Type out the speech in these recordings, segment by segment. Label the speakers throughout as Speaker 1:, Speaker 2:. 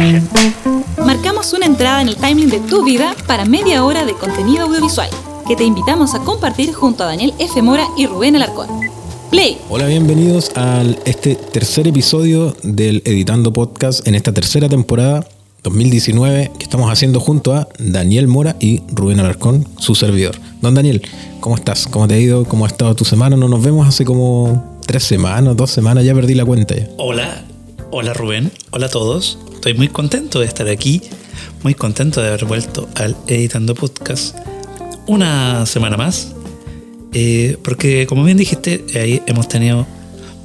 Speaker 1: imagen.
Speaker 2: Marcamos una entrada en el timeline de tu vida para media hora de contenido audiovisual que te invitamos a compartir junto a Daniel F. Mora y Rubén Alarcón. Play.
Speaker 3: Hola, bienvenidos a este tercer episodio del Editando Podcast en esta tercera temporada 2019 que estamos haciendo junto a Daniel Mora y Rubén Alarcón, su servidor. Don Daniel, ¿cómo estás? ¿Cómo te ha ido? ¿Cómo ha estado tu semana? No nos vemos hace como tres semanas, dos semanas, ya perdí la cuenta ya.
Speaker 4: Hola, hola Rubén, hola a todos. Estoy muy contento de estar aquí, muy contento de haber vuelto al Editando Podcast una semana más, eh, porque como bien dijiste, ahí hemos tenido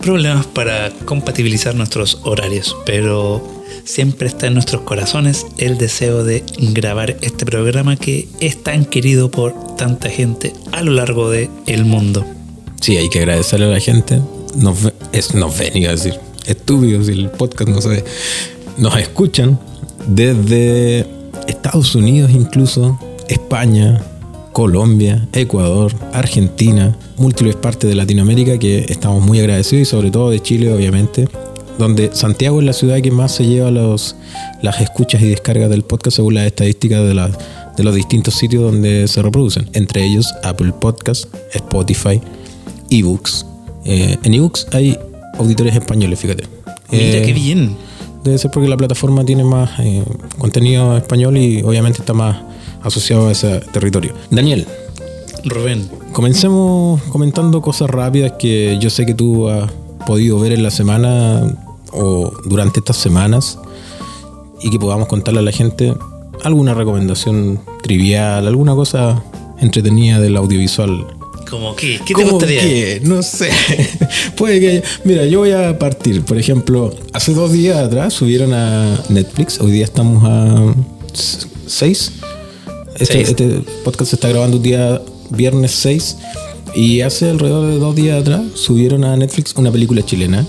Speaker 4: problemas para compatibilizar nuestros horarios, pero siempre está en nuestros corazones el deseo de grabar este programa que es tan querido por tanta gente a lo largo del el mundo.
Speaker 3: Sí, hay que agradecerle a la gente. Nos, es, nos ven, a decir, estúpidos, el podcast no se Nos escuchan desde Estados Unidos incluso, España, Colombia, Ecuador, Argentina, múltiples partes de Latinoamérica que estamos muy agradecidos y sobre todo de Chile obviamente, donde Santiago es la ciudad que más se lleva los, las escuchas y descargas del podcast según las estadísticas de, de los distintos sitios donde se reproducen, entre ellos Apple Podcast, Spotify, eBooks, eh, en ebooks hay auditores españoles, fíjate.
Speaker 4: Mira, qué eh, bien.
Speaker 3: Debe ser porque la plataforma tiene más eh, contenido español y obviamente está más asociado a ese territorio. Daniel.
Speaker 4: Rubén.
Speaker 3: Comencemos comentando cosas rápidas que yo sé que tú has podido ver en la semana o durante estas semanas y que podamos contarle a la gente alguna recomendación trivial, alguna cosa entretenida del audiovisual
Speaker 4: ¿Cómo qué? ¿Qué te gustaría? Qué?
Speaker 3: No sé. Puede que. Mira, yo voy a partir. Por ejemplo, hace dos días atrás subieron a Netflix. Hoy día estamos a 6. Este, este, podcast se está grabando un día viernes 6. Y hace alrededor de dos días atrás subieron a Netflix una película chilena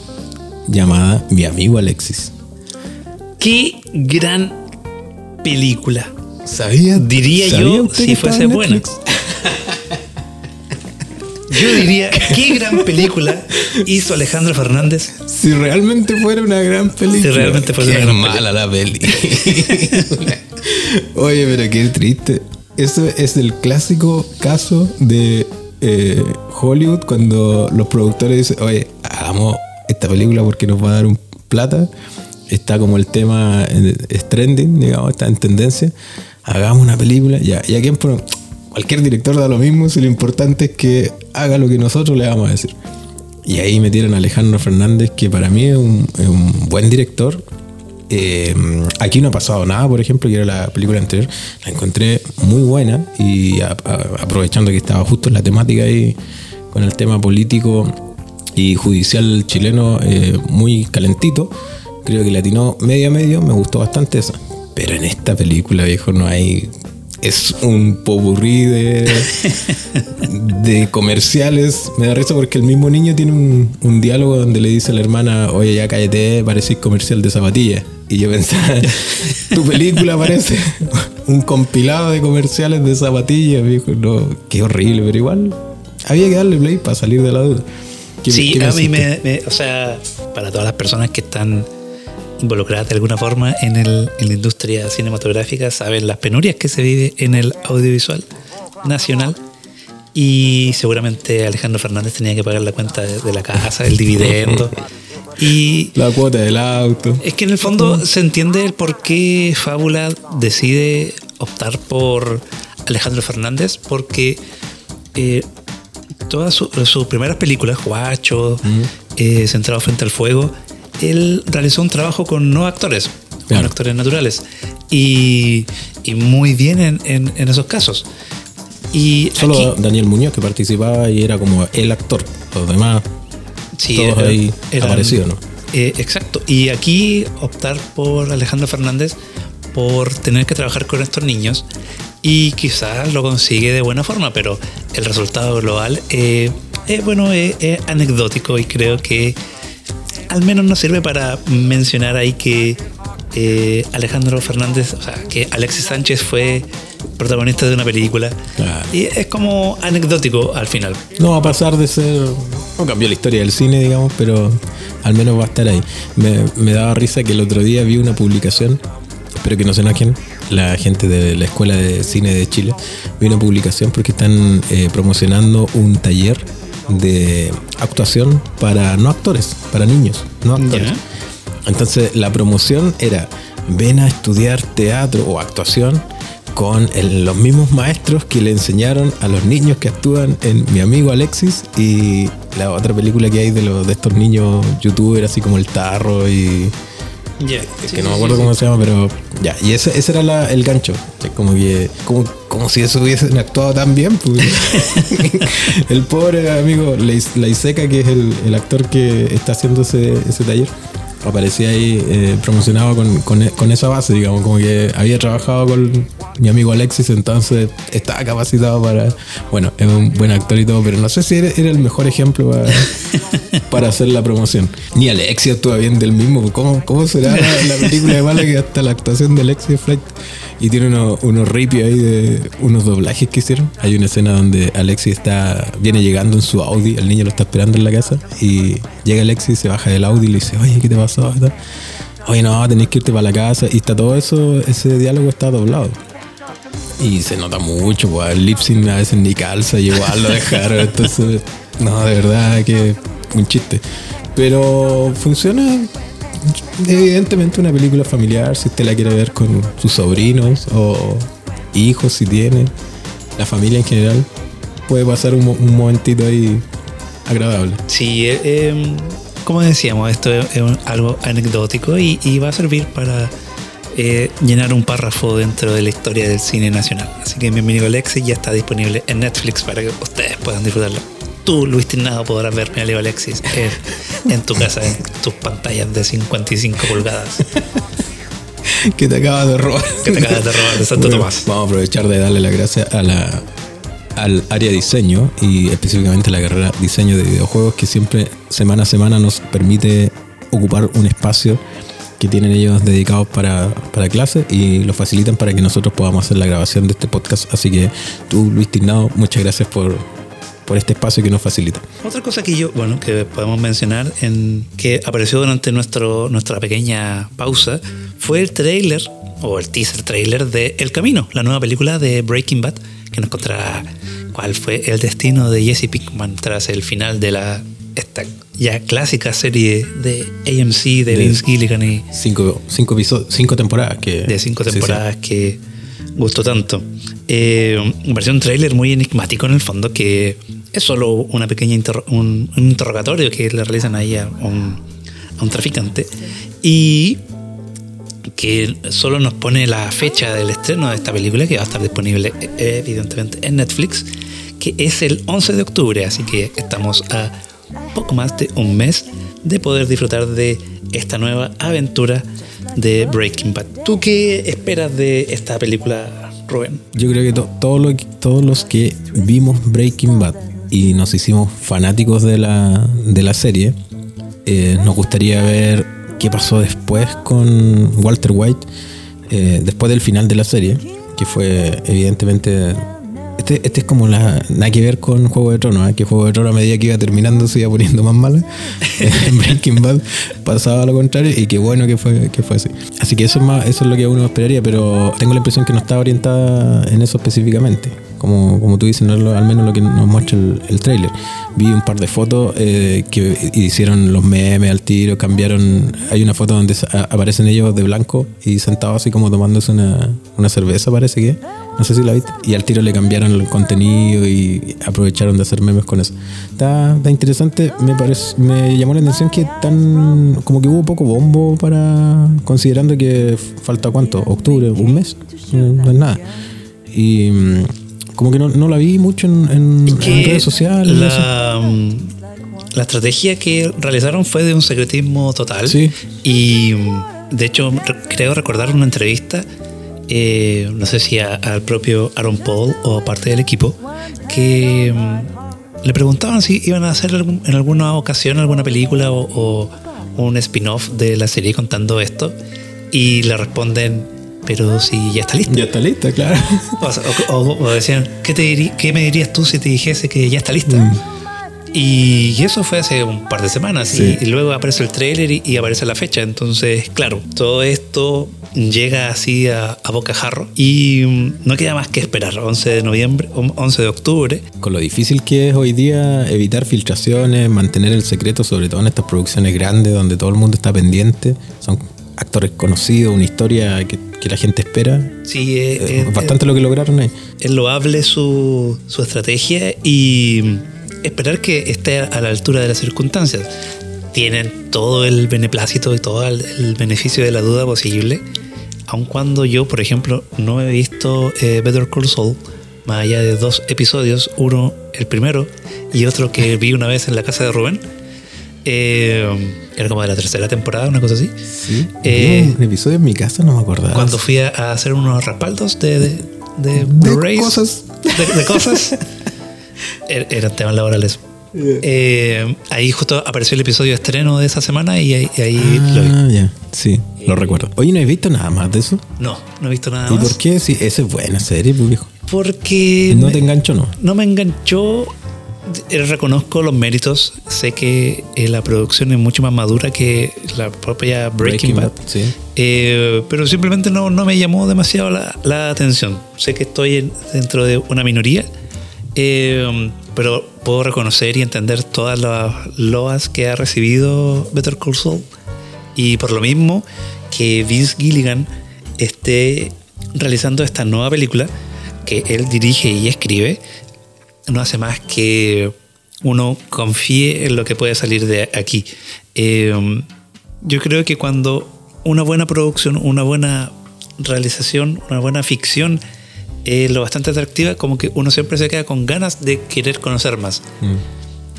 Speaker 3: llamada Mi amigo Alexis.
Speaker 4: Qué gran película.
Speaker 3: ¿Sabía?
Speaker 4: Diría yo si fuese buena. Yo diría, qué gran película hizo Alejandro Fernández.
Speaker 3: Si realmente fuera una gran película.
Speaker 4: Si realmente fuera una gran
Speaker 3: mala la peli. Oye, pero qué triste. Eso es el clásico caso de eh, Hollywood cuando los productores dicen, oye, hagamos esta película porque nos va a dar un plata. Está como el tema es trending, digamos, está en tendencia. Hagamos una película. Ya, ¿y a quién ponemos? Cualquier director da lo mismo si lo importante es que haga lo que nosotros le vamos a decir. Y ahí metieron a Alejandro Fernández, que para mí es un, buen director. Eh, aquí no ha pasado nada, por ejemplo, que era la película anterior. La encontré muy buena y aprovechando que estaba justo en la temática ahí con el tema político y judicial chileno eh, muy calentito. Creo que latino medio a medio, me gustó bastante esa. Pero en esta película, viejo, no hay es un popurrí de, de comerciales. Me da risa porque el mismo niño tiene un, diálogo donde le dice a la hermana, oye, ya cállate, parecís comercial de zapatillas. Y yo pensaba, tu película parece un compilado de comerciales de zapatillas, viejo. No, qué horrible, pero igual había que darle play para salir de la duda.
Speaker 4: Sí, a mí me, o sea, para todas las personas que están involucradas de alguna forma en, el, en la industria cinematográfica saben las penurias que se vive en el audiovisual nacional y seguramente Alejandro Fernández tenía que pagar la cuenta de, la casa, el dividendo. Y
Speaker 3: la cuota del auto.
Speaker 4: Es que en el fondo se entiende el por qué Fábula decide optar por Alejandro Fernández, porque eh, todas sus primeras películas, Guacho, eh, Centrado frente al fuego, él realizó un trabajo con no actores, con actores naturales. Y, muy bien en, esos casos. Y
Speaker 3: Solo Daniel Muñoz que participaba y era como el actor. Los demás, sí, todos ahí aparecidos, ¿no?
Speaker 4: Eh, exacto. Y aquí optar por Alejandro Fernández por tener que trabajar con estos niños y quizás lo consigue de buena forma, pero el resultado global eh, es bueno, es anecdótico y creo que al menos nos sirve para mencionar ahí que eh, Alejandro Fernández, o sea, que Alexis Sánchez fue protagonistas de una película. Y es como anecdótico al final.
Speaker 3: No va a pasar de ser. No cambió la historia del cine, digamos, pero al menos va a estar ahí. Me, me daba risa que el otro día vi una publicación, espero que no se enojen, la gente de la Escuela de Cine de Chile, vi una publicación porque están eh, promocionando un taller de actuación para no actores, para niños, no actores. Entonces la promoción era ven a estudiar teatro o actuación con el- los mismos maestros que le enseñaron a los niños que actúan en Mi amigo Alexis y la otra película que hay de, los, de estos niños youtubers así como El Tarro y es que no me acuerdo cómo se llama, pero ya. Y ese, ese era la- el gancho. Como que, como, como si eso hubiesen actuado tan bien. Pues. el pobre amigo Laiseca, que es el, el actor que está haciendo ese, ese taller, aparecía ahí eh, promocionado con, con, con esa base, digamos, como que había trabajado con mi amigo Alexis, entonces estaba capacitado para. Bueno, es un buen actor y todo, pero no sé si era, era el mejor ejemplo para, para hacer la promoción. Ni Alexis actúa bien del mismo. ¿Cómo, cómo será la, la película de mala que hasta la actuación de Alexis Flight? Y tiene unos, unos ripios ahí de unos doblajes que hicieron. Hay una escena donde Alexis está viene llegando en su Audi, el niño lo está esperando en la casa y llega Alexis, se baja del Audi y le dice, oye, ¿qué te pasó? Oye, no, tenés que irte para la casa. Y está todo eso, ese diálogo está doblado. Y se nota mucho, el lip sync a veces ni calza, y igual lo dejaron. Entonces, no, de verdad que un chiste. Pero funciona evidentemente una película familiar, si usted la quiere ver con sus sobrinos o hijos, si tiene, la familia en general, puede pasar un, un momentito ahí agradable.
Speaker 4: Sí, eh, eh, como decíamos, esto es, algo anecdótico y, y va a servir para eh, llenar un párrafo dentro de la historia del cine nacional. Así que bienvenido Alexis ya está disponible en Netflix para que ustedes puedan disfrutarlo. Tú, Luis Tignado, podrás ver Mi amigo Alexis en, en tu casa, en tus pantallas de 55 pulgadas
Speaker 3: que te acabas de robar.
Speaker 4: que te acabas de robar de Santo
Speaker 3: Bueno,
Speaker 4: Tomás.
Speaker 3: Vamos a aprovechar de darle las gracias a la al área diseño y específicamente a la carrera diseño de videojuegos que siempre semana a semana nos permite ocupar un espacio que tienen ellos dedicados para, para clase y lo facilitan para que nosotros podamos hacer la grabación de este podcast. Así que tú, Luis Tignado, muchas gracias por, por este espacio que nos facilita.
Speaker 4: Otra cosa que yo, bueno, que podemos mencionar en que apareció durante nuestro, nuestra pequeña pausa fue el trailer o el teaser trailer de El Camino, la nueva película de Breaking Bad, que nos contará cuál fue el destino de Jesse Pinkman tras el final de la esta ya clásica serie de AMC de Vince Gilligan y
Speaker 3: Cinco, cinco, episodios, cinco temporadas que...
Speaker 4: de cinco
Speaker 3: sí, sí.
Speaker 4: temporadas que gustó tanto. Eh, pareció un tráiler muy enigmático en el fondo, que es solo una pequeña un, un interrogatorio que le realizan ahí a un, a un traficante y que solo nos pone la fecha del estreno de esta película que va a estar disponible eh, evidentemente en Netflix, que es el 11 de octubre, así que estamos a poco más de un mes de poder disfrutar de esta nueva aventura de Breaking Bad. ¿Tú qué esperas de esta película, Rubén?
Speaker 3: Yo creo que todos los que vimos Breaking Bad y nos hicimos fanáticos de la, de la serie, eh, nos gustaría ver qué pasó después con Walter White, eh, después del final de la serie, que fue evidentemente... Este, este es como la... Nada que ver con Juego de Tronos, ¿eh? que Juego de Tronos a medida que iba terminando se iba poniendo más mala. Breaking Bad pasaba lo contrario y qué bueno que fue, que fue así. Así que eso es, más, eso es lo que uno esperaría, pero tengo la impresión que no está orientada en eso específicamente. Como, como tú dices, no al menos lo que nos muestra el, el tráiler. Vi un par de fotos eh, que hicieron los memes al tiro, cambiaron. Hay una foto donde aparecen ellos de blanco y sentados así como tomándose una, una cerveza, parece que. No sé si la viste. Y al tiro le cambiaron el contenido y aprovecharon de hacer memes con eso. Está, está interesante. Me parece, me llamó la atención que tan. como que hubo poco bombo para. considerando que falta cuánto, octubre, un mes. No, no es nada. Y mm, como que no, no la vi mucho en, en- en
Speaker 4: Que
Speaker 3: redes sociales.
Speaker 4: La, mm, la estrategia que realizaron fue de un secretismo total.
Speaker 3: Sí.
Speaker 4: Y mm, de hecho, re- creo recordar una entrevista, eh, no sé si a- al propio Aaron Paul o parte del equipo, que mm, le preguntaban si iban a hacer algún- en alguna ocasión alguna película o, o un spin-off de la serie contando esto. Y le responden pero si ya está lista.
Speaker 3: Ya está lista, claro.
Speaker 4: O, decían, ¿qué, te diri- ¿qué me dirías tú si te dijese que ya está lista?
Speaker 3: Mm.
Speaker 4: Y eso fue hace un par de semanas. y-
Speaker 3: Sí.
Speaker 4: Y, luego aparece el trailer y, y aparece la fecha. Entonces, claro, todo esto llega así a, a bocajarro. Y mm, no queda más que esperar. 11 de noviembre, o 11 de octubre.
Speaker 3: Con lo difícil que es hoy día evitar filtraciones, mantener el secreto, sobre todo en estas producciones grandes donde todo el mundo está pendiente. Son actores conocidos, una historia que, que la gente espera.
Speaker 4: Sí, eh,
Speaker 3: Es
Speaker 4: eh,
Speaker 3: bastante lo que lograron ahí.
Speaker 4: es loable su, su estrategia y esperar que esté a la altura de las circunstancias. Tienen todo el beneplácito y todo el, el beneficio de la duda posible, aun cuando yo, por ejemplo, no he visto eh, Better Call Saul, más allá de dos episodios, uno el primero y otro que vi una vez en la casa de Rubén. Eh, era como de la tercera temporada, una cosa así.
Speaker 3: Sí.
Speaker 4: Eh,
Speaker 3: un episodio en mi casa no me acordaba.
Speaker 4: Cuando fui a, a hacer unos respaldos de, de, de
Speaker 3: De cosas.
Speaker 4: De, de cosas. Er- eran temas laborales. Eh, ahí justo apareció el episodio de estreno de esa semana y ahí, y ahí lo vi.
Speaker 3: Ah, ya. Sí, lo recuerdo. Oye, ¿no has visto nada más de eso?
Speaker 4: No, no he visto nada
Speaker 3: ¿Y
Speaker 4: más.
Speaker 3: por qué? Sí, esa es buena serie, pues, viejo.
Speaker 4: Porque
Speaker 3: ¿No
Speaker 4: me-
Speaker 3: te engancho no?
Speaker 4: no me enganchó. Eh, Reconozco los méritos. Sé que eh, la producción es mucho más madura que la propia Breaking, Bad.
Speaker 3: Sí.
Speaker 4: Eh, pero simplemente no, no me llamó demasiado la, la atención. Sé que estoy en- dentro de una minoría, eh, pero puedo reconocer y entender todas las loas que ha recibido Better Call Saul. Y por lo mismo que Vince Gilligan esté realizando esta nueva película que él dirige y escribe, no hace más que uno confíe en lo que puede salir de aquí. Eh, yo creo que cuando una buena producción, una buena realización, una buena ficción es lo bastante atractiva, como que uno siempre se queda con ganas de querer conocer más.
Speaker 3: Mm.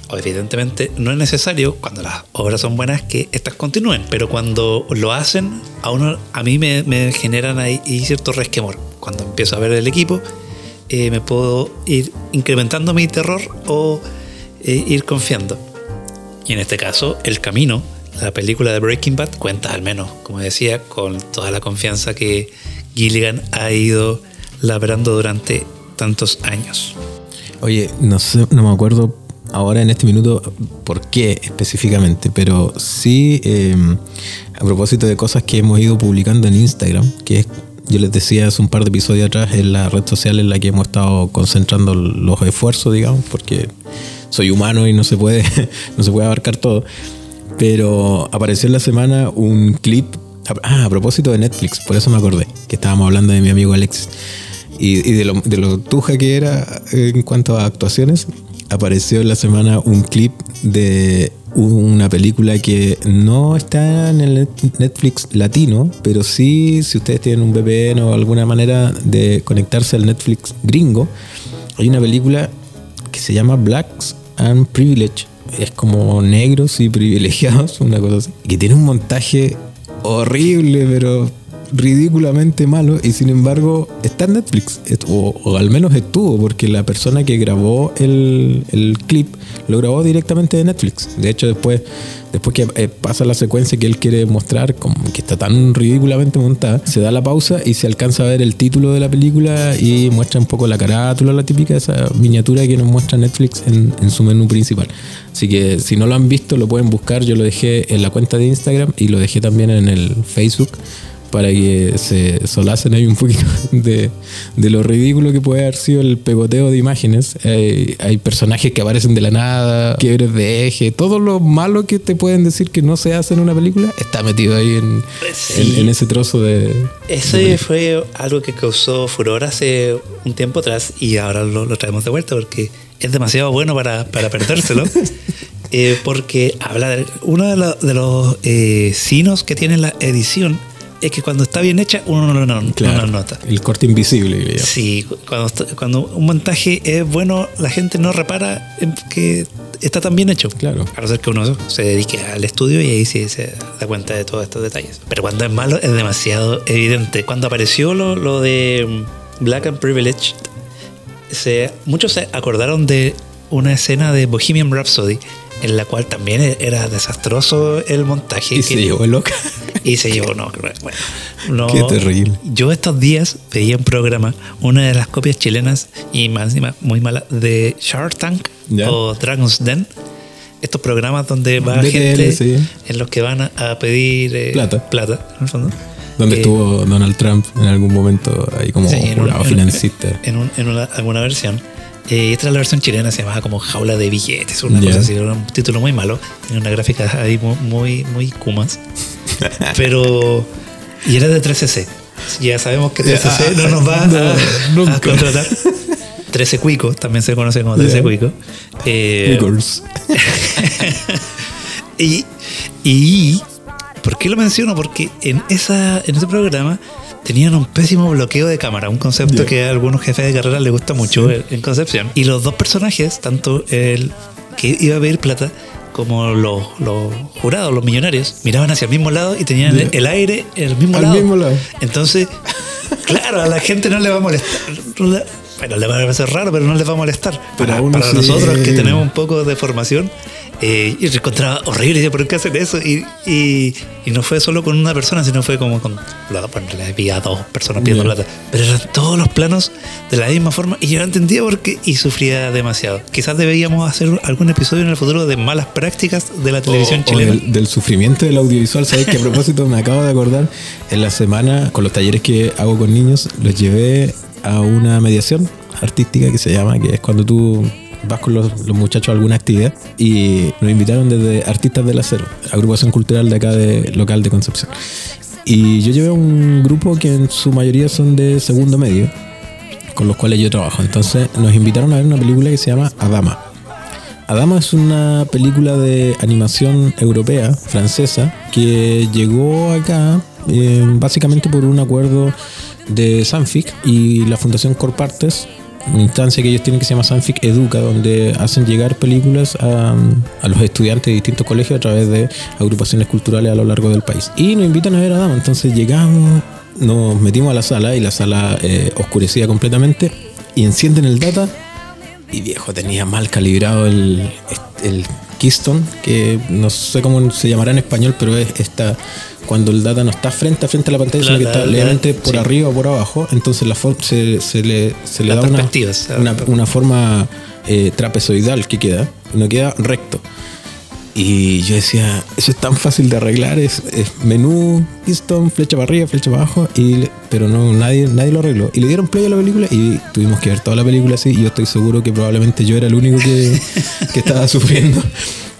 Speaker 4: O, Evidentemente no es necesario cuando las obras son buenas que estas continúen, pero cuando lo hacen a uno a mí me, me generan ahí cierto resquemor. Cuando empiezo a ver el equipo eh, me puedo ir incrementando mi terror o eh, ir confiando. Y en este caso, El Camino, la película de Breaking Bad, cuenta al menos, como decía, con toda la confianza que Gilligan ha ido labrando durante tantos años.
Speaker 3: Oye, no sé, no me acuerdo ahora en este minuto por qué específicamente, pero sí eh, a propósito de cosas que hemos ido publicando en Instagram, que es, yo les decía hace un par de episodios atrás, es la red social en la que hemos estado concentrando los esfuerzos, digamos, porque soy humano y no se puede, no se puede abarcar todo. Pero apareció en la semana un clip, ah, a propósito de Netflix, por eso me acordé, que estábamos hablando de mi amigo Alexis y, y de, lo, de lo tuja que era en cuanto a actuaciones, apareció en la semana un clip de una película que no está en el net- Netflix latino, pero sí, si ustedes tienen un VPN o alguna manera de conectarse al Netflix gringo, hay una película que se llama Blacks and Privilege. Es como negros y privilegiados, una cosa así. Que tiene un montaje horrible, pero ridículamente malo y sin embargo está en Netflix. O, o al menos estuvo porque la persona que grabó el, el clip lo grabó directamente de Netflix. De hecho después después que eh, pasa la secuencia que él quiere mostrar como que está tan ridículamente montada se da la pausa y se alcanza a ver el título de la película y muestra un poco la carátula la típica esa miniatura que nos muestra Netflix en, en su menú principal. Así que si no lo han visto lo pueden buscar. Yo lo dejé en la cuenta de Instagram y lo dejé también en el Facebook para que se solacen ahí un poquito de, de lo ridículo que puede haber sido el pegoteo de imágenes. Hay personajes que aparecen de la nada, quiebres de eje, todo lo malo que te pueden decir que no se hace en una película está metido ahí en,
Speaker 4: Sí.
Speaker 3: en- en ese trozo de...
Speaker 4: Ese fue algo que causó furor hace un tiempo atrás y ahora lo, lo traemos de vuelta porque es demasiado bueno para, para perdérselo. Eh, porque habla de uno de, lo- de los eh, sinos que tiene la edición es que cuando está bien hecha uno no lo no nota.
Speaker 3: el corte invisible. llaman.
Speaker 4: Sí, cuando, cuando un montaje es bueno, la gente no repara en que está tan bien hecho.
Speaker 3: Claro.
Speaker 4: A no ser que uno se dedique al estudio y ahí sí se da cuenta de todos estos detalles. Pero cuando es malo es demasiado evidente. Cuando apareció lo, lo de mm, Black and Privileged, se, muchos se acordaron de una escena de Bohemian Rhapsody en la cual también era desastroso el montaje.
Speaker 3: Y
Speaker 4: que-
Speaker 3: se llevó loca.
Speaker 4: y se llevó, no, bueno, no.
Speaker 3: Qué terrible.
Speaker 4: Yo estos días veía un programa, una de las copias chilenas y más encima muy mala, de Shark Tank
Speaker 3: Ya.
Speaker 4: o Dragon's Den. Estos programas donde va
Speaker 3: DTL,
Speaker 4: gente
Speaker 3: sí.
Speaker 4: en los que van a, pedir eh,
Speaker 3: Plata.
Speaker 4: plata, en el fondo.
Speaker 3: Donde
Speaker 4: Eh,
Speaker 3: estuvo Donald Trump en algún momento ahí como
Speaker 4: Sí, en, un- en-
Speaker 3: financista.
Speaker 4: en un- en una- alguna versión. Eh, esta era la versión chilena, se llamaba como Jaula de Billetes, una cosa así, era un título muy malo, tenía una gráfica ahí muy, muy, muy kumas. Pero. Y era de 3CC. Ya sabemos que 3CC no nos va
Speaker 3: No,
Speaker 4: a,
Speaker 3: nunca.
Speaker 4: a contratar. 13 Cuico, también se conoce como 13
Speaker 3: Ya.
Speaker 4: Cuico. Eh, y, y ¿por qué lo menciono? Porque en, esa, en ese programa tenían un pésimo bloqueo de cámara, un concepto que a algunos jefes de carrera les gusta mucho en- en Concepción. Y los dos personajes, tanto el que iba a pedir plata como los, los jurados, los millonarios, miraban hacia el mismo lado y tenían el, el aire en el mismo
Speaker 3: Al
Speaker 4: lado.
Speaker 3: mismo lado.
Speaker 4: Entonces, claro, a la gente no le va a molestar. no le- Bueno, le va a parecer raro, pero no les va a molestar.
Speaker 3: Pero
Speaker 4: Para, nosotros que tenemos un poco de formación, eh, y encontraba horrible. y decía, ¿por qué hacen eso? Y, y, y no fue solo con una persona, sino fue como con. Le había dos personas pidiendo plata. Pero eran todos los planos de la misma forma y yo no entendía por qué y sufría demasiado. Quizás deberíamos hacer algún episodio en el futuro de malas prácticas de la televisión
Speaker 3: O- o
Speaker 4: chilena.
Speaker 3: del, del sufrimiento del audiovisual. ¿Sabes que a propósito me acabo de acordar? En la semana, con los talleres que hago con niños, los llevé a una mediación artística que se llama, que es cuando tú vas con los, los muchachos a alguna actividad y nos invitaron desde Artistas del Acero, agrupación cultural de acá de local de Concepción. Y yo llevé un grupo que en su mayoría son de segundo medio, con los cuales yo trabajo. Entonces nos invitaron a ver una película que se llama Adama. Adama es una película de animación europea, francesa, que llegó acá eh, básicamente por un acuerdo de Sanfic y la Fundación Corpartes, instancia que ellos tienen que se llama Sanfic Educa, donde hacen llegar películas a, a los estudiantes de distintos colegios a través de agrupaciones culturales a lo largo del país. Y nos invitan a ver Adama, entonces llegamos, nos metimos a la sala y la sala eh, oscurecida completamente y encienden el data y viejo, tenía mal calibrado el, el Keystone, que no sé cómo se llamará en español, pero es esta cuando el data no está frente a frente a la pantalla,
Speaker 4: La-
Speaker 3: sino que
Speaker 4: la-
Speaker 3: está
Speaker 4: la-
Speaker 3: levemente por
Speaker 4: sí.
Speaker 3: arriba o por abajo. Entonces la se, se le, se le da una, una, una forma eh, trapezoidal que queda, no queda recto. Y yo decía, eso es tan fácil de arreglar, es, es menú, Keystone, flecha para arriba, flecha para abajo, y, pero no, nadie, nadie lo arregló. Y le dieron play a la película y tuvimos que ver toda la película así, y yo estoy seguro que probablemente yo era el único que, que estaba sufriendo.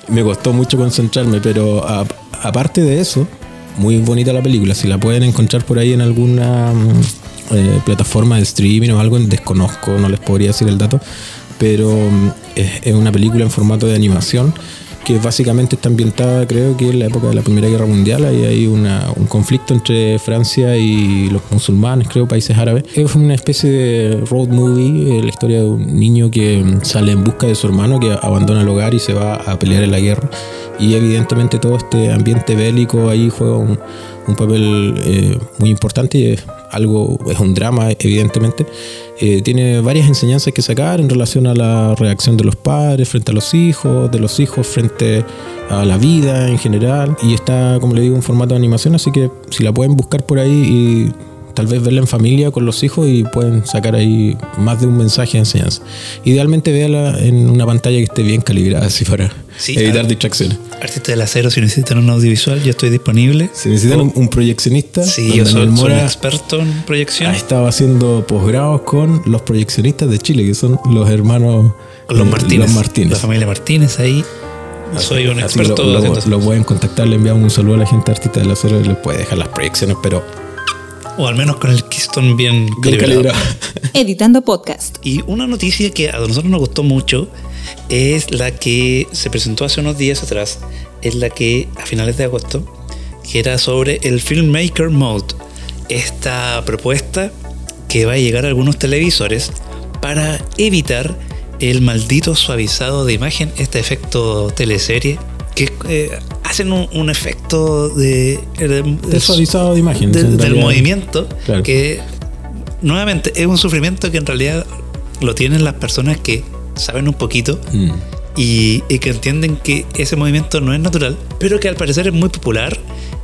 Speaker 3: Me costó mucho concentrarme, pero a- aparte de eso, muy bonita la película, si la pueden encontrar por ahí en alguna mm, eh, plataforma de streaming o algo, desconozco, no les podría decir el dato, pero mm, es, es una película en formato de animación que básicamente está ambientada, creo que en la época de la Primera Guerra Mundial. Ahí hay una- un conflicto entre Francia y los musulmanes, creo, países árabes. Es una especie de road movie, eh, la historia de un niño que mm, sale en busca de su hermano, que abandona el hogar y se va a pelear en la guerra. Y evidentemente todo este ambiente bélico ahí juega un, papel eh, muy importante y es algo, es un drama, evidentemente. Eh, tiene varias enseñanzas que sacar en relación a la reacción de los padres frente a los hijos, de los hijos frente a la vida en general. Y está, como le digo, en formato de animación, así que si la pueden buscar por ahí y tal vez verla en familia con los hijos y pueden sacar ahí más de un mensaje de enseñanza. Idealmente véala en una pantalla que esté bien calibrada, así para
Speaker 4: Sí,
Speaker 3: evitar
Speaker 4: ah.
Speaker 3: distracciones.
Speaker 4: Artistas del acero, si necesitan un audiovisual, yo estoy disponible.
Speaker 3: Si necesitan un, un proyeccionista,
Speaker 4: Sí, yo soy,
Speaker 3: Daniel
Speaker 4: soy un
Speaker 3: Mora
Speaker 4: experto en proyección.
Speaker 3: ha estado haciendo posgrados con los proyeccionistas de Chile, que son los hermanos
Speaker 4: los
Speaker 3: eh,
Speaker 4: Martínez.
Speaker 3: los Martínez.
Speaker 4: La familia Martínez ahí. soy un
Speaker 3: Así
Speaker 4: experto
Speaker 3: lo, lo- lo pueden contactar, le enviamos un saludo a la gente artista del acero y les puede dejar las proyecciones, pero
Speaker 4: O al menos con el Keystone bien,
Speaker 3: bien
Speaker 4: calibrado.
Speaker 3: calibrado.
Speaker 2: Editando Podcast.
Speaker 4: Y una noticia que a nosotros nos gustó mucho es la que se presentó hace unos días atrás, es la que a finales de agosto, que era sobre el Filmmaker Mode. Esta propuesta que va a llegar a algunos televisores para evitar el maldito suavizado de imagen, este efecto teleserie, que eh, hacen un, un efecto de, de-
Speaker 3: De suavizado de imagen.
Speaker 4: de-
Speaker 3: en
Speaker 4: del movimiento
Speaker 3: Claro.
Speaker 4: que nuevamente es un sufrimiento que en realidad lo tienen las personas que saben un poquito
Speaker 3: Mm.
Speaker 4: y, y que entienden que ese movimiento no es natural, pero que al parecer es muy popular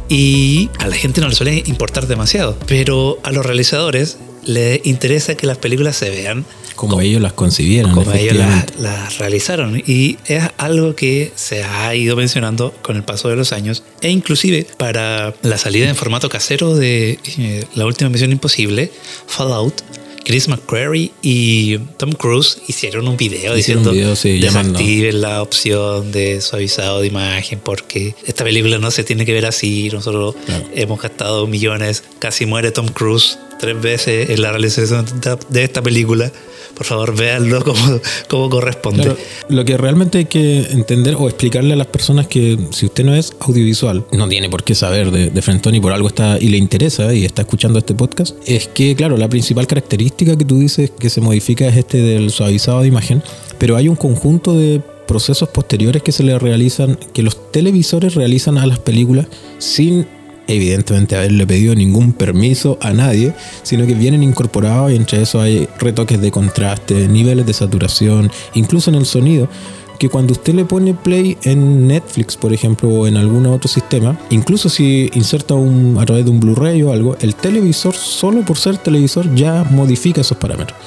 Speaker 4: y a la gente no le suele importar demasiado. Pero a los realizadores les interesa que las películas se vean
Speaker 3: como, ellos las concibieron.
Speaker 4: Como ellos las, las, realizaron. Y es algo que se ha ido mencionando con el paso de los años. E inclusive para la salida en formato casero de eh, la última misión imposible, Fallout, Chris McQuarrie y Tom Cruise hicieron un video diciendo desactiven la opción de suavizado de imagen porque esta película no se tiene que ver así. Nosotros hemos gastado millones, casi muere Tom Cruise tres veces en la realización de esta película por favor, véanlo como, como corresponde.
Speaker 3: lo que realmente hay que entender o explicarle a las personas que si usted no es audiovisual, no tiene por qué saber de, de Frentón por algo está y le interesa y está escuchando este podcast, es que, claro, la principal característica que tú dices que se modifica es este del suavizado de imagen, pero hay un conjunto de procesos posteriores que se le realizan, que los televisores realizan a las películas sin evidentemente haberle pedido ningún permiso a nadie, sino que vienen incorporados y entre eso hay retoques de contraste, niveles de saturación, incluso en el sonido que cuando usted le pone play en Netflix, por ejemplo, o en algún otro sistema, incluso si inserta a través de un Blu-ray o algo, el televisor, solo por ser televisor, ya modifica esos parámetros.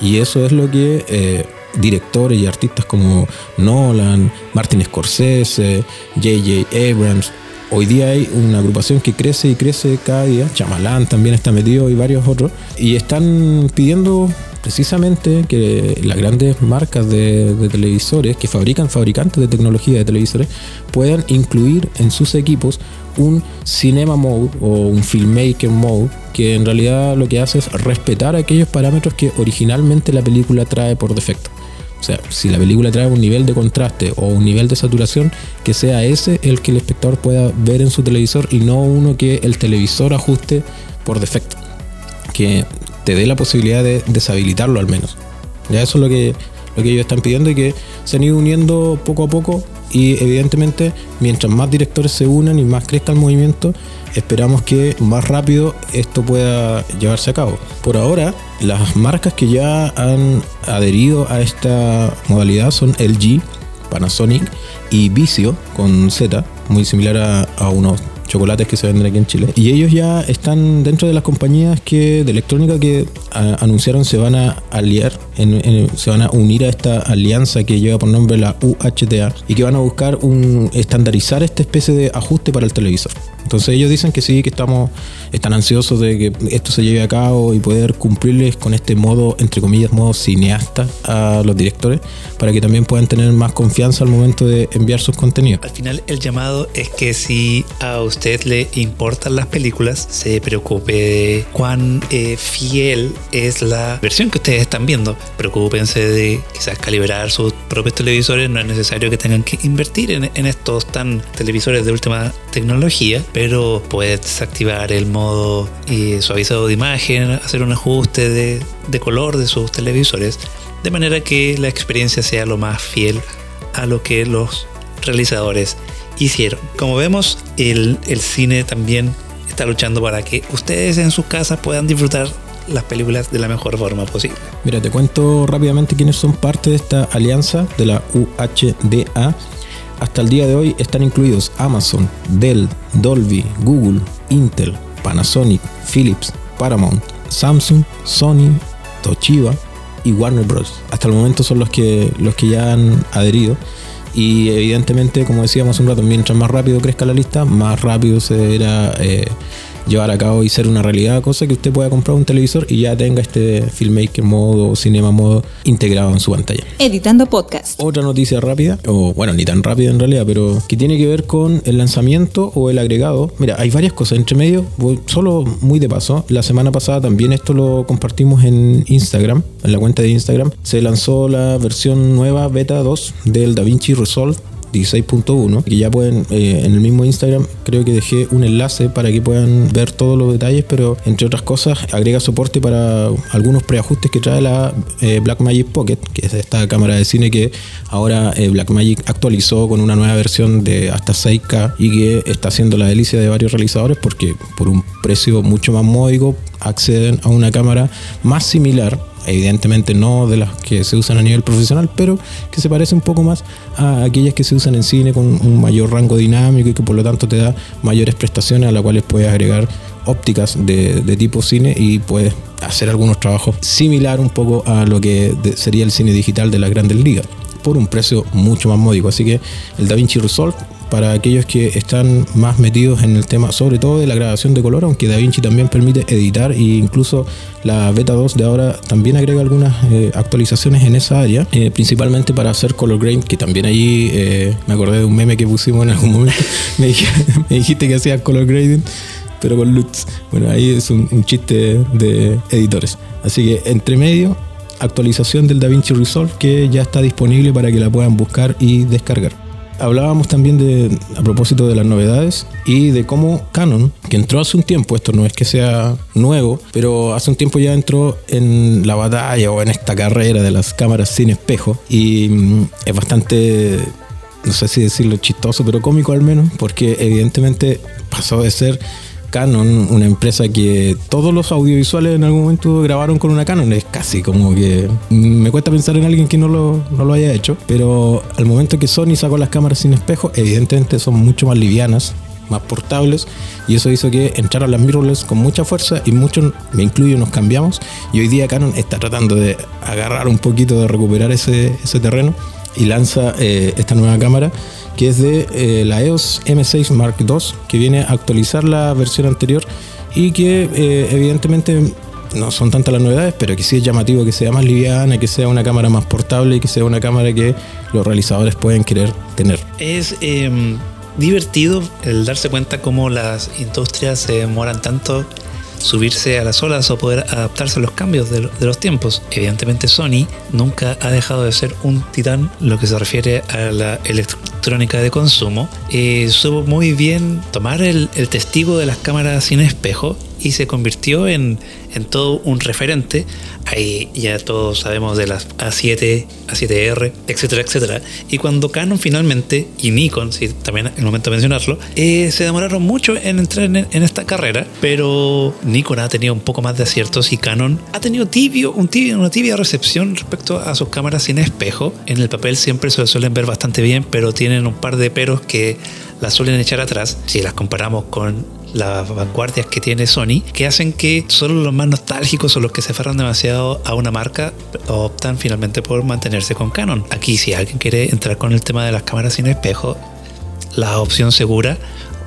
Speaker 3: Y eso es lo que eh, directores y artistas como Nolan, Martin Scorsese, J.J. Abrams, Hoy día hay una agrupación que crece y crece cada día, Chamalán también está metido y varios otros, y están pidiendo precisamente que las grandes marcas de, televisores, que fabrican fabricantes de tecnología de televisores, puedan incluir en sus equipos un cinema mode o un filmmaker mode que en realidad lo que hace es respetar aquellos parámetros que originalmente la película trae por defecto. O sea, si la película trae un nivel de contraste o un nivel de saturación, que sea ese el que el espectador pueda ver en su televisor y no uno que el televisor ajuste por defecto. Que te dé la posibilidad de deshabilitarlo al menos. Ya eso es lo que, lo que ellos están pidiendo y que se han ido uniendo poco a poco y evidentemente mientras más directores se unan y más crezca el movimiento, esperamos que más rápido esto pueda llevarse a cabo. Por ahora, las marcas que ya han adherido a esta modalidad son LG, Panasonic y Vicio con Z, muy similar a, a unos chocolates que se venden aquí en Chile. Y ellos ya están dentro de las compañías que de electrónica que anunciaron se van a aliar, se van a unir a esta alianza que lleva por nombre la UHTA y que van a buscar un estandarizar esta especie de ajuste para el televisor. Entonces ellos dicen que sí, que estamos, están ansiosos de que esto se lleve a cabo y poder cumplirles con este modo, entre comillas, modo cineasta a los directores, para que también puedan tener más confianza al momento de enviar sus contenidos.
Speaker 4: Al final el llamado es que si a usted le importan las películas, se preocupe de cuán eh, fiel es la versión que ustedes están viendo. Preocúpense de quizás calibrar sus propios televisores, no es necesario que tengan que invertir en, en estos tan televisores de última tecnología pero puedes desactivar el modo suavizado de imagen, hacer un ajuste de, color de sus televisores, de manera que la experiencia sea lo más fiel a lo que los realizadores hicieron. Como vemos, el cine también está luchando para que ustedes en sus casas puedan disfrutar las películas de la mejor forma posible.
Speaker 3: Mira, te cuento rápidamente quiénes son parte de esta alianza de la UHDA hasta el día de hoy están incluidos Amazon, Dell, Dolby, Google, Intel, Panasonic, Philips, Paramount, Samsung, Sony, Toshiba y Warner Bros. Hasta el momento son los que, los que ya han adherido. Y evidentemente, como decíamos un rato, mientras más rápido crezca la lista, más rápido será eh, llevar a cabo y ser una realidad, cosa que usted pueda comprar un televisor y ya tenga este filmmaker modo o cinema modo integrado en su pantalla.
Speaker 2: Editando podcast.
Speaker 3: Otra noticia rápida, o bueno, ni tan rápida en realidad, pero que tiene que ver con el lanzamiento o el agregado. Mira, hay varias cosas entre medio, voy solo muy de paso. La semana pasada también esto lo compartimos en Instagram, en la cuenta de Instagram. Se lanzó la versión nueva beta 2 del DaVinci Resolve 16.1, que ya pueden, eh, en el mismo Instagram creo que dejé un enlace para que puedan ver todos los detalles, pero entre otras cosas agrega soporte para algunos preajustes que trae la eh, Blackmagic Pocket, que es esta cámara de cine que ahora eh, Blackmagic actualizó con una nueva versión de hasta 6K y que está haciendo la delicia de varios realizadores porque por un precio mucho más módico acceden a una cámara más similar, evidentemente no de las que se usan a nivel profesional, pero que se parece un poco más a aquellas que se usan en cine con un mayor rango dinámico y que por lo tanto te da mayores prestaciones a las cuales puedes agregar ópticas de, tipo cine y puedes hacer algunos trabajos similar un poco a lo que sería el cine digital de las grandes ligas por un precio mucho más módico. Así que el DaVinci Resolve para aquellos que están más metidos en el tema, sobre todo de la grabación de color, aunque DaVinci también permite editar e incluso la beta 2 de ahora también agrega algunas eh, actualizaciones en esa área, eh, principalmente para hacer color grade, que también allí eh, me acordé de un meme que pusimos en algún momento, me, dij- me dijiste que hacía color grading pero con LUTs. Bueno, ahí es un, un chiste de editores. Así que entre medio, actualización del DaVinci Resolve que ya está disponible para que la puedan buscar y descargar. Hablábamos también de, a propósito de las novedades y de cómo Canon, que entró hace un tiempo, esto no es que sea nuevo, pero hace un tiempo ya entró en la batalla o en esta carrera de las cámaras sin espejo y mm, es bastante no sé si decirlo chistoso, pero cómico al menos, porque evidentemente pasó de ser Canon, una empresa que todos los audiovisuales en algún momento grabaron con una Canon. Es casi como que me cuesta pensar en alguien que no lo, no lo haya hecho, pero al momento que Sony sacó las cámaras sin espejo, evidentemente son mucho más livianas, más portables y eso hizo que entraran las mirrorless con mucha fuerza y muchos, me incluyo, nos cambiamos y hoy día Canon está tratando de agarrar un poquito, de recuperar ese, ese terreno y lanza eh, esta nueva cámara que es de eh, la EOS M6 Mark II que viene a actualizar la versión anterior y que eh, evidentemente no son tantas las novedades, pero que sí es llamativo que sea más liviana, que sea una cámara más portable y que sea una cámara que los realizadores pueden querer tener.
Speaker 4: Es eh, divertido el darse cuenta cómo las industrias se demoran tanto subirse a las olas o poder adaptarse a los cambios de, los tiempos. Evidentemente Sony nunca ha dejado de ser un titán lo que se refiere a la electrónica de consumo. Eh, supo muy bien tomar el, testigo de las cámaras sin espejo y se convirtió en, en todo un referente. Ahí ya todos sabemos de las A7, A7R, etcétera, etcétera. Y cuando Canon finalmente, y Nikon, sí, también el momento de mencionarlo, eh, se demoraron mucho en entrar en, en, esta carrera, pero Nikon ha tenido un poco más de aciertos y Canon ha tenido tibio, un tibio, una tibia recepción respecto a sus cámaras sin espejo. En el papel siempre se suelen ver bastante bien, pero tienen un par de peros que las suelen echar atrás si las comparamos con las vanguardias que tiene Sony, que hacen que solo los más nostálgicos o los que se aferran demasiado a una marca optan finalmente por mantenerse con Canon. Aquí si alguien quiere entrar con el tema de las cámaras sin espejo, la opción segura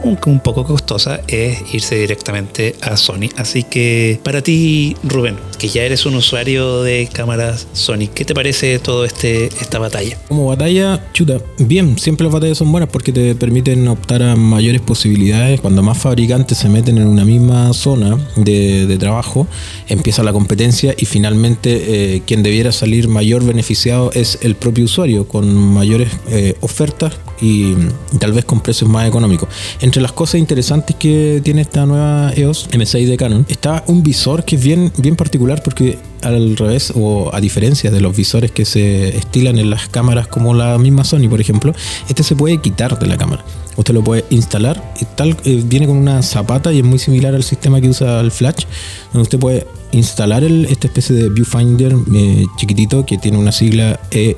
Speaker 4: aunque un poco costosa, es irse directamente a Sony. Así que para ti, Rubén, que ya eres un usuario de cámaras Sony, ¿qué te parece todo este esta batalla?
Speaker 3: Como batalla, chuta, bien, siempre las batallas son buenas porque te permiten optar a mayores posibilidades. Cuando más fabricantes se meten en una misma zona de, trabajo, empieza la competencia y finalmente eh, quien debiera salir mayor beneficiado es el propio usuario, con mayores eh, ofertas y, y, tal vez con precios más económicos. Entre las cosas interesantes que tiene esta nueva EOS M6 de Canon está un visor que es bien, bien particular porque al revés o a diferencia de los visores que se estilan en las cámaras como la misma Sony por ejemplo, este se puede quitar de la cámara. Usted lo puede instalar y tal eh, viene con una zapata y es muy similar al sistema que usa el Flash, donde usted puede instalar el, esta especie de viewfinder eh, chiquitito que tiene una sigla E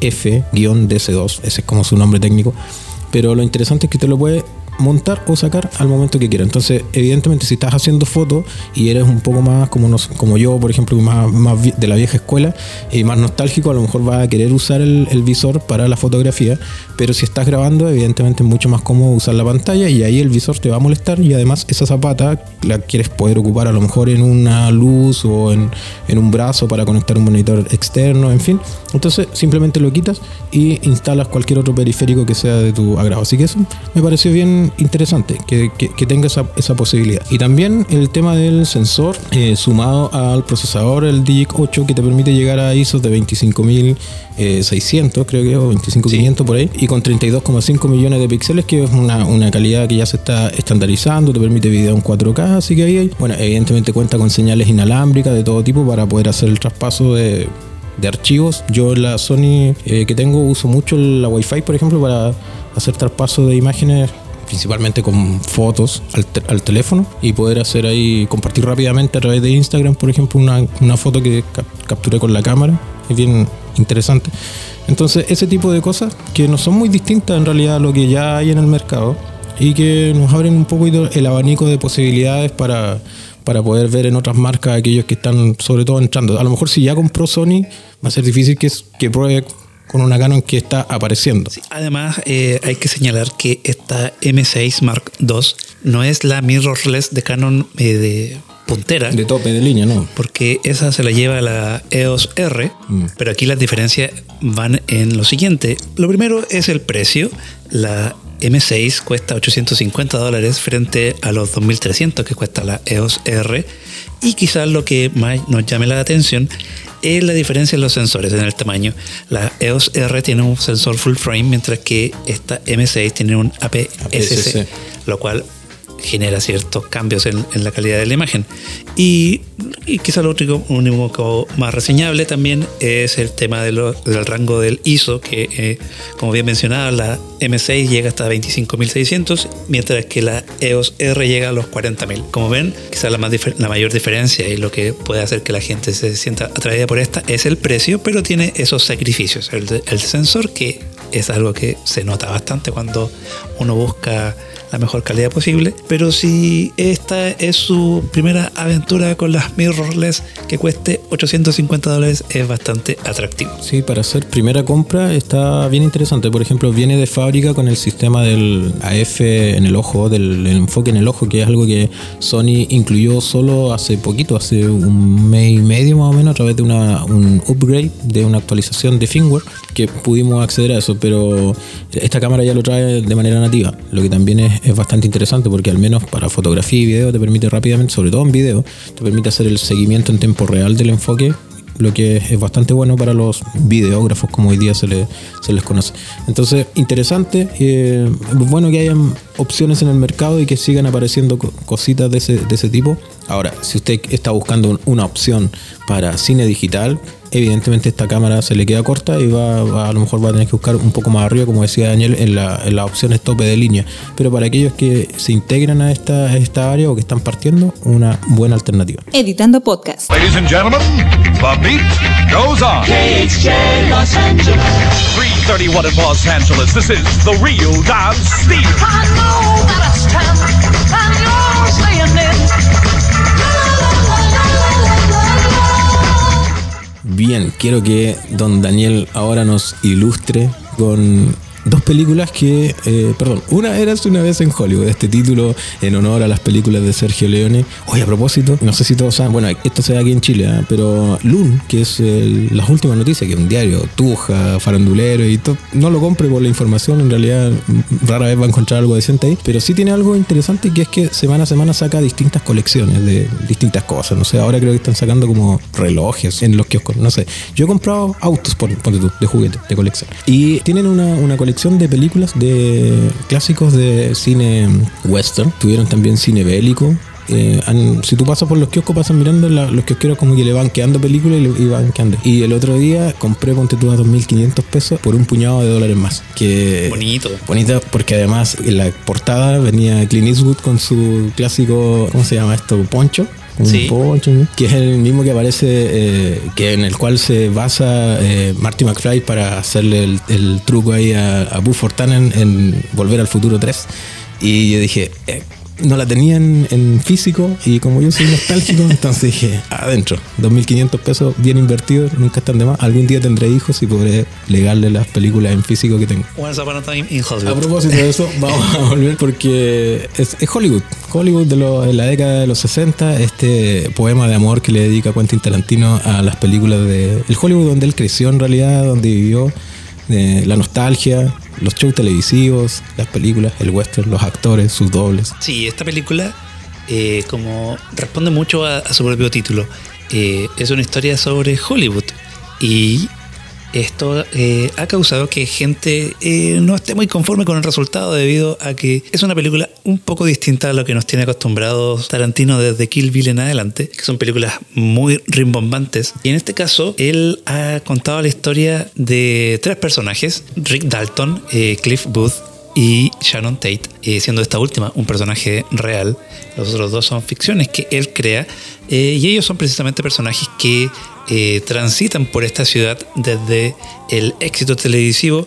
Speaker 3: EVF-DC2, ese es como su nombre técnico. Pero lo interesante es que usted lo puede montar o sacar al momento que quiera. Entonces, evidentemente, si estás haciendo fotos y eres un poco más como, nos, como yo, por ejemplo, más, más, de la vieja escuela y más nostálgico, a lo mejor vas a querer usar el, el, visor para la fotografía. Pero si estás grabando, evidentemente es mucho más cómodo usar la pantalla y ahí el visor te va a molestar. Y además, esa zapata la quieres poder ocupar a lo mejor en una luz o en, en un brazo para conectar un monitor externo, en fin. Entonces, simplemente lo quitas y instalas cualquier otro periférico que sea de tu agrado. Así que eso me pareció bien interesante que, que, que tenga esa, esa, posibilidad. Y también el tema del sensor eh, sumado al procesador, el DIC 8, que te permite llegar a ISO de 25.600, creo que, o 25.500 sí. por ahí, y con 32,5 millones de píxeles, que es una, una, calidad que ya se está estandarizando, te permite video en 4K, así que ahí hay, bueno, evidentemente cuenta con señales inalámbricas de todo tipo para poder hacer el traspaso de de archivos. Yo en la Sony eh, que tengo uso mucho la Wi-Fi, por ejemplo, para hacer traspaso de imágenes principalmente con fotos al, te- al teléfono y poder hacer ahí, compartir rápidamente a través de Instagram, por ejemplo, una, una foto que cap- capturé con la cámara. Es bien interesante. Entonces, ese tipo de cosas que no son muy distintas en realidad a lo que ya hay en el mercado y que nos abren un poco el abanico de posibilidades para, para poder ver en otras marcas aquellos que están sobre todo entrando. A lo mejor si ya compró Sony, va a ser difícil que, que pruebe con una Canon que está apareciendo.
Speaker 4: Además, eh, hay que señalar que esta M6 Mark II no es la mirrorless de Canon eh, de puntera.
Speaker 3: De tope de línea, ¿no?
Speaker 4: porque esa se la lleva la EOS R,
Speaker 3: Mm.
Speaker 4: pero aquí las diferencias van en lo siguiente. Lo primero es el precio. La M6 cuesta 850 dólares frente a los 2300 que cuesta la EOS R. Y quizás lo que más nos llame la atención es la diferencia en los sensores, en el tamaño. La EOS R tiene un sensor full frame, mientras que esta M6 tiene un APS-C,
Speaker 3: APS-C.
Speaker 4: lo cual genera ciertos cambios en, la calidad de la imagen. Y, y quizá lo único, único más reseñable también es el tema del rango del ISO, que eh, como bien mencionaba, la M6 llega hasta 25.600, mientras que la EOS R llega a los 40.000. Como ven, quizá la, más mayor diferencia y lo que puede hacer que la gente se sienta atraída por esta es el precio, pero tiene esos sacrificios. El, el sensor, que es algo que se nota bastante cuando uno busca la mejor calidad posible. Pero si esta es su primera aventura con las mirrorless que cueste 850 dólares, es bastante atractivo.
Speaker 3: Sí, para hacer primera compra está bien interesante. Por ejemplo, viene de fábrica con el sistema del AF en el ojo, del enfoque en el ojo, que es algo que Sony incluyó solo hace poquito, hace un mes y medio más o menos, a través de una, un upgrade, de una actualización de firmware, que pudimos acceder a eso. Pero esta cámara ya lo trae de manera nativa, lo que también es, es bastante interesante porque al menos para fotografía y video te permite rápidamente, sobre todo en video, te permite hacer el seguimiento en tiempo real del enfoque lo que es bastante bueno para los videógrafos, como hoy día se, le- se les conoce. Entonces, interesante, eh, bueno que hayan opciones en el mercado y que sigan apareciendo co- cositas de ese, de ese tipo. Ahora, si usted está buscando un- una opción para cine digital, evidentemente esta cámara se le queda corta y va, va- a lo mejor va a tener que buscar un poco más arriba, como decía Daniel, en, la, en las opciones tope de línea. Pero para aquellos que se integran a esta, a esta área o que están partiendo, una buena alternativa.
Speaker 2: Editando Podcast.
Speaker 1: Ladies and gentlemen, the beat goes on.
Speaker 5: KHJ Los Angeles.
Speaker 1: 331 in Los Angeles. This is the real dance theater.
Speaker 5: I know that it's time. I know
Speaker 3: Bien, quiero que don Daniel ahora nos ilustre con dos películas que, eh, perdón, una era una vez en Hollywood, este título en honor a las películas de Sergio Leone. Oye, a propósito, no sé si todos saben, bueno, esto se da aquí en Chile, ¿ah? pero Loon, que es el- las últimas noticias, que es un diario, tuja, farandulero y todo, no lo compre por la información, en realidad mm, rara vez va a encontrar algo decente ahí, pero sí tiene algo interesante que es que semana a semana saca distintas colecciones de distintas cosas, no sé, ahora creo que están sacando como relojes en los kioscos, no sé. Yo he comprado autos, por, ponte tú, de juguete, de colección. Y tienen una, una colección de películas de clásicos de cine western, tuvieron también cine bélico, eh, han- si tú pasas por los kioscos, pasas mirando, la- los kiosqueros como que le van quedando películas y, le- y van quedando. Y el otro día compré, ponte tú a 2.500 pesos por un puñado de dólares más. Que
Speaker 4: Bonito.
Speaker 3: Bonita porque además en la portada venía Clint Eastwood con su clásico, ¿cómo se llama esto? Poncho. Un
Speaker 4: Sí.
Speaker 3: poncho, ¿no? que es el mismo que aparece, eh, que en el cual se basa eh, Marty McFly para hacerle el, el truco ahí a, a Boo Fortanen en Volver al Futuro 3. Y yo dije, eh, no la tenía en, en físico y como yo soy nostálgico, entonces dije, adentro, 2.500 pesos bien invertidos, nunca están de más. Algún día tendré hijos y podré legarle las películas en físico que tengo.
Speaker 4: Once Upon a Time in
Speaker 3: A
Speaker 4: Hollywood.
Speaker 3: propósito de eso, vamos a volver porque es, es Hollywood. Hollywood de lo- en la década de los 60, este poema de amor que le dedica Quentin Tarantino a las películas de el Hollywood donde él creció en realidad, donde vivió, de la nostalgia, los shows televisivos, las películas, el western, los actores, sus dobles.
Speaker 4: Sí, esta película, eh, como responde mucho a, su propio título, eh, es una historia sobre Hollywood. Y esto eh, ha causado que gente eh, no esté muy conforme con el resultado debido a que es una película un poco distinta a lo que nos tiene acostumbrados Tarantino desde Kill Bill en adelante, que son películas muy rimbombantes. Y en este caso, él ha contado la historia de tres personajes, Rick Dalton, eh, Cliff Booth y Shannon Tate, siendo esta última un personaje real. Los otros dos son ficciones que él crea y ellos son precisamente personajes que eh, transitan por esta ciudad desde el éxito televisivo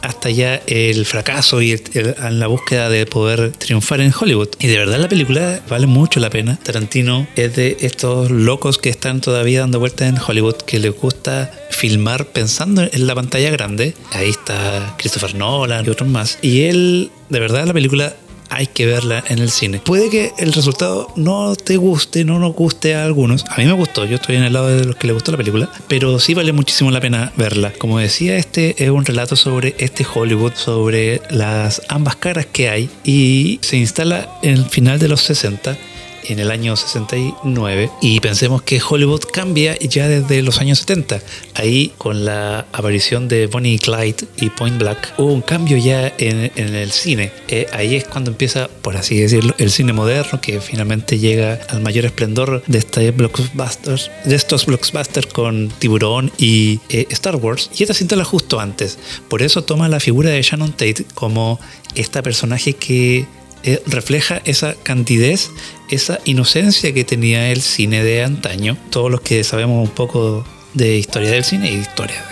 Speaker 4: hasta ya el fracaso y el- el- en la búsqueda de poder triunfar en Hollywood. Y de verdad la película vale mucho la pena. Tarantino es de estos locos que están todavía dando vueltas en Hollywood, que les gusta filmar pensando en la pantalla grande. Ahí está Christopher Nolan y otros más. Y él, de verdad, la película hay que verla en el cine. Puede que el resultado no te guste, no nos guste a algunos. A mí me gustó, yo estoy en el lado de los que le gustó la película, pero sí vale muchísimo la pena verla. Como decía, este es un relato sobre este Hollywood, sobre las ambas caras que hay y se instala en el final de los 60 en el año 69 y pensemos que Hollywood cambia ya desde los años 70. Ahí con la aparición de Bonnie Clyde y Point Black hubo un cambio ya en, el cine. Eh, ahí es cuando empieza, por así decirlo, el cine moderno que finalmente llega al mayor esplendor de, este blockbusters, de estos blockbusters con Tiburón y eh, Star Wars. Y esta se instala justo antes. Por eso toma la figura de Shannon Tate como esta personaje que eh, refleja esa candidez, esa inocencia que tenía el cine de antaño. Todos los que sabemos un poco de historia del cine y historia